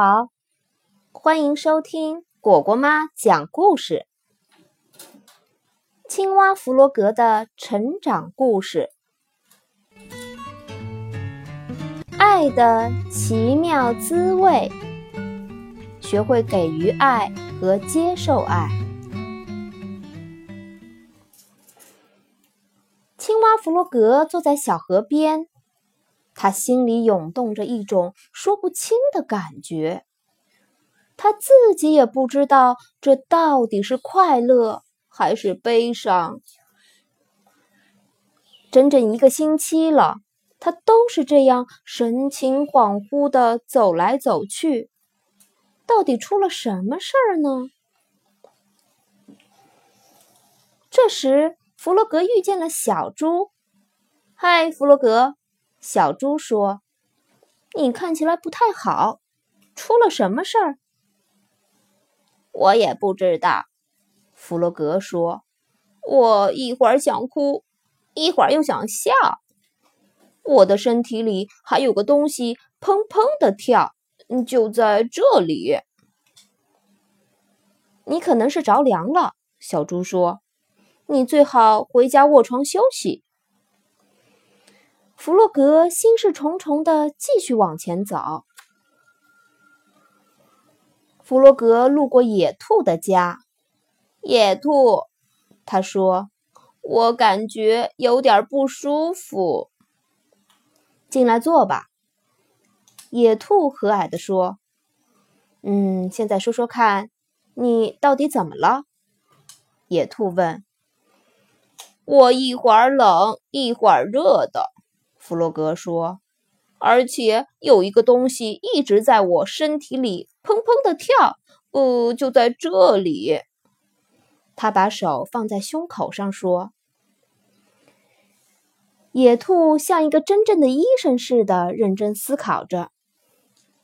好，欢迎收听果果妈讲故事。青蛙弗洛格的成长故事，爱的奇妙滋味，学会给予爱和接受爱。青蛙弗洛格坐在小河边。他心里涌动着一种说不清的感觉，他自己也不知道这到底是快乐还是悲伤。整整一个星期了，他都是这样神情恍惚的走来走去。到底出了什么事儿呢？这时，弗洛格遇见了小猪。“嗨，弗洛格。”小猪说：“你看起来不太好，出了什么事儿？”我也不知道。弗洛格说：“我一会儿想哭，一会儿又想笑。我的身体里还有个东西砰砰的跳，就在这里。”你可能是着凉了，小猪说：“你最好回家卧床休息。”弗洛格心事重重的继续往前走。弗洛格路过野兔的家，野兔，他说：“我感觉有点不舒服。”进来坐吧。野兔和蔼地说：“嗯，现在说说看，你到底怎么了？”野兔问。“我一会儿冷，一会儿热的。”弗洛格说：“而且有一个东西一直在我身体里砰砰的跳，呃，就在这里。”他把手放在胸口上说：“野兔像一个真正的医生似的认真思考着。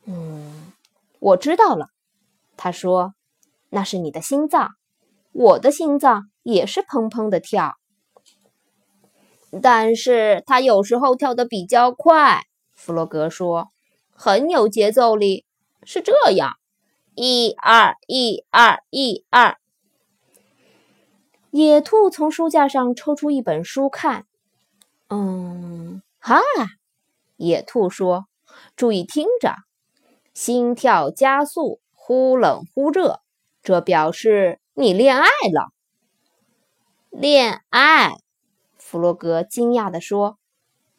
嗯，我知道了。”他说：“那是你的心脏，我的心脏也是砰砰的跳。”但是他有时候跳得比较快，弗洛格说，很有节奏里，是这样，一二一二一二。野兔从书架上抽出一本书看，嗯，哈，野兔说，注意听着，心跳加速，忽冷忽热，这表示你恋爱了，恋爱。弗洛格惊讶地说：“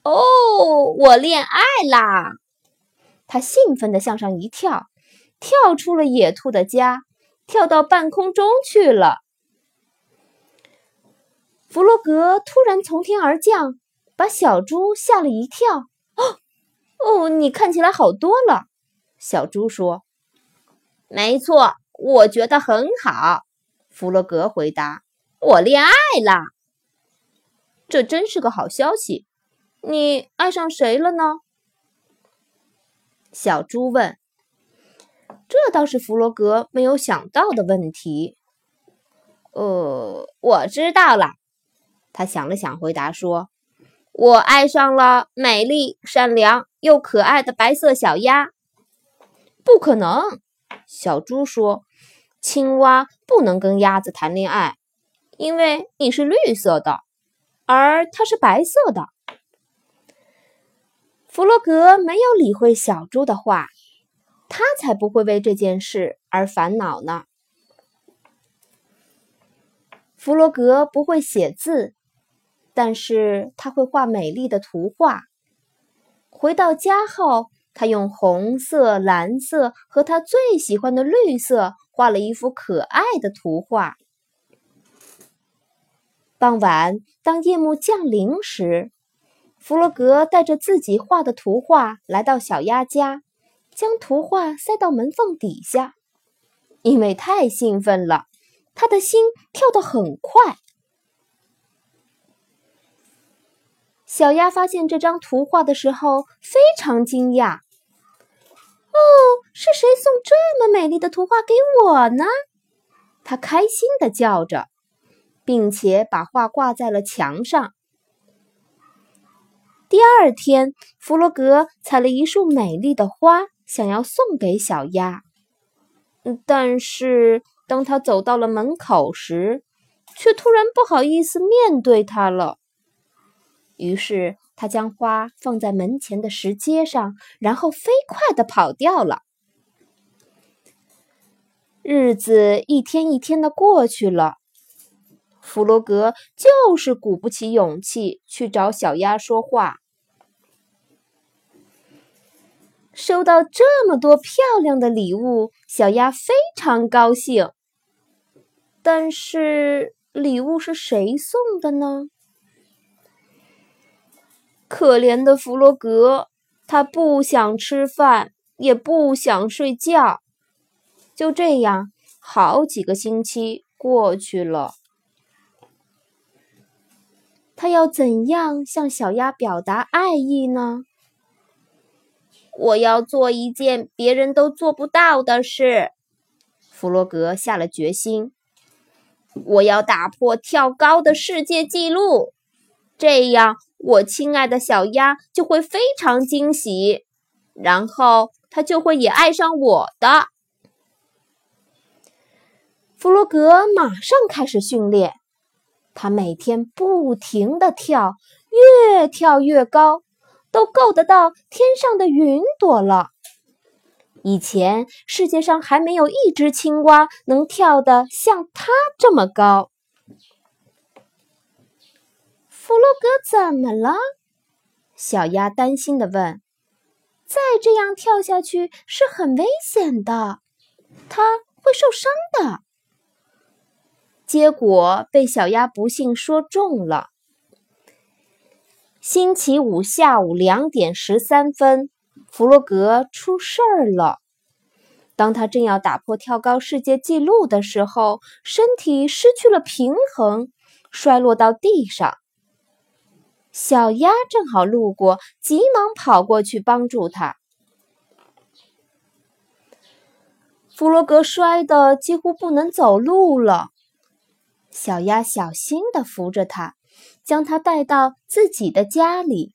哦，我恋爱啦！”他兴奋地向上一跳，跳出了野兔的家，跳到半空中去了。弗洛格突然从天而降，把小猪吓了一跳。“哦，哦，你看起来好多了。”小猪说。“没错，我觉得很好。”弗洛格回答，“我恋爱啦。”这真是个好消息，你爱上谁了呢？小猪问。这倒是弗洛格没有想到的问题。呃，我知道了。他想了想，回答说：“我爱上了美丽、善良又可爱的白色小鸭。”不可能，小猪说：“青蛙不能跟鸭子谈恋爱，因为你是绿色的。”而它是白色的。弗洛格没有理会小猪的话，他才不会为这件事而烦恼呢。弗洛格不会写字，但是他会画美丽的图画。回到家后，他用红色、蓝色和他最喜欢的绿色画了一幅可爱的图画。傍晚，当夜幕降临时，弗洛格带着自己画的图画来到小鸭家，将图画塞到门缝底下。因为太兴奋了，他的心跳得很快。小鸭发现这张图画的时候非常惊讶：“哦，是谁送这么美丽的图画给我呢？”他开心地叫着。并且把画挂在了墙上。第二天，弗洛格采了一束美丽的花，想要送给小鸭。但是当他走到了门口时，却突然不好意思面对它了。于是他将花放在门前的石阶上，然后飞快地跑掉了。日子一天一天的过去了，弗罗格就是鼓不起勇气去找小鸭说话。收到这么多漂亮的礼物，小鸭非常高兴。但是礼物是谁送的呢？可怜的弗洛格，他不想吃饭，也不想睡觉。就这样，好几个星期过去了。他要怎样向小鸭表达爱意呢？我要做一件别人都做不到的事。弗洛格下了决心。我要打破跳高的世界纪录，这样我亲爱的小鸭就会非常惊喜，然后它就会也爱上我的。弗洛格马上开始训练，他每天不停地跳，越跳越高。都够得到天上的云朵了。以前世界上还没有一只青蛙能跳得像它这么高。弗洛格怎么了？小鸭担心地问。再这样跳下去是很危险的，它会受伤的。结果被小鸭不幸说中了。星期五下午两点十三分，弗洛格出事儿了。当他正要打破跳高世界纪录的时候，身体失去了平衡，摔落到地上。小鸭正好路过，急忙跑过去帮助他。弗洛格摔得几乎不能走路了，小鸭小心地扶着他。将他带到自己的家里，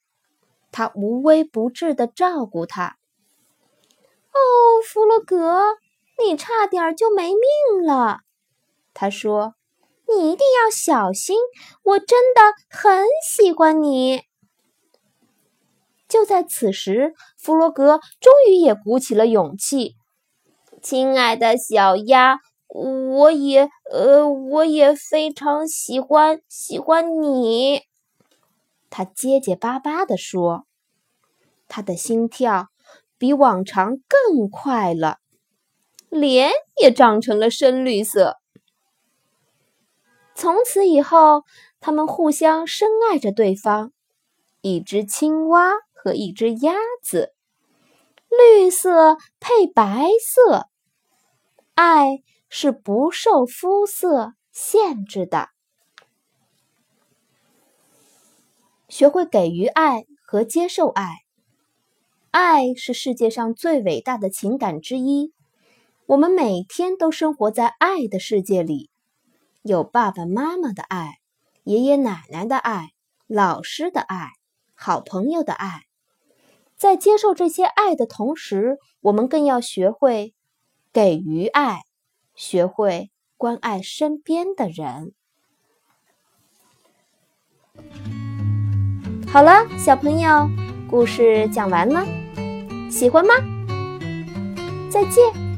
他无微不至地照顾他。哦，弗洛格，你差点就没命了，他说：“你一定要小心，我真的很喜欢你。”就在此时，弗洛格终于也鼓起了勇气：“亲爱的小鸭。”我也，呃，我也非常喜欢喜欢你。他结结巴巴地说，他的心跳比往常更快了，脸也长成了深绿色。从此以后，他们互相深爱着对方，一只青蛙和一只鸭子，绿色配白色，爱。是不受肤色限制的。学会给予爱和接受爱，爱是世界上最伟大的情感之一。我们每天都生活在爱的世界里，有爸爸妈妈的爱，爷爷奶奶的爱，老师的爱，好朋友的爱。在接受这些爱的同时，我们更要学会给予爱。学会关爱身边的人。好了，小朋友，故事讲完了，喜欢吗？再见。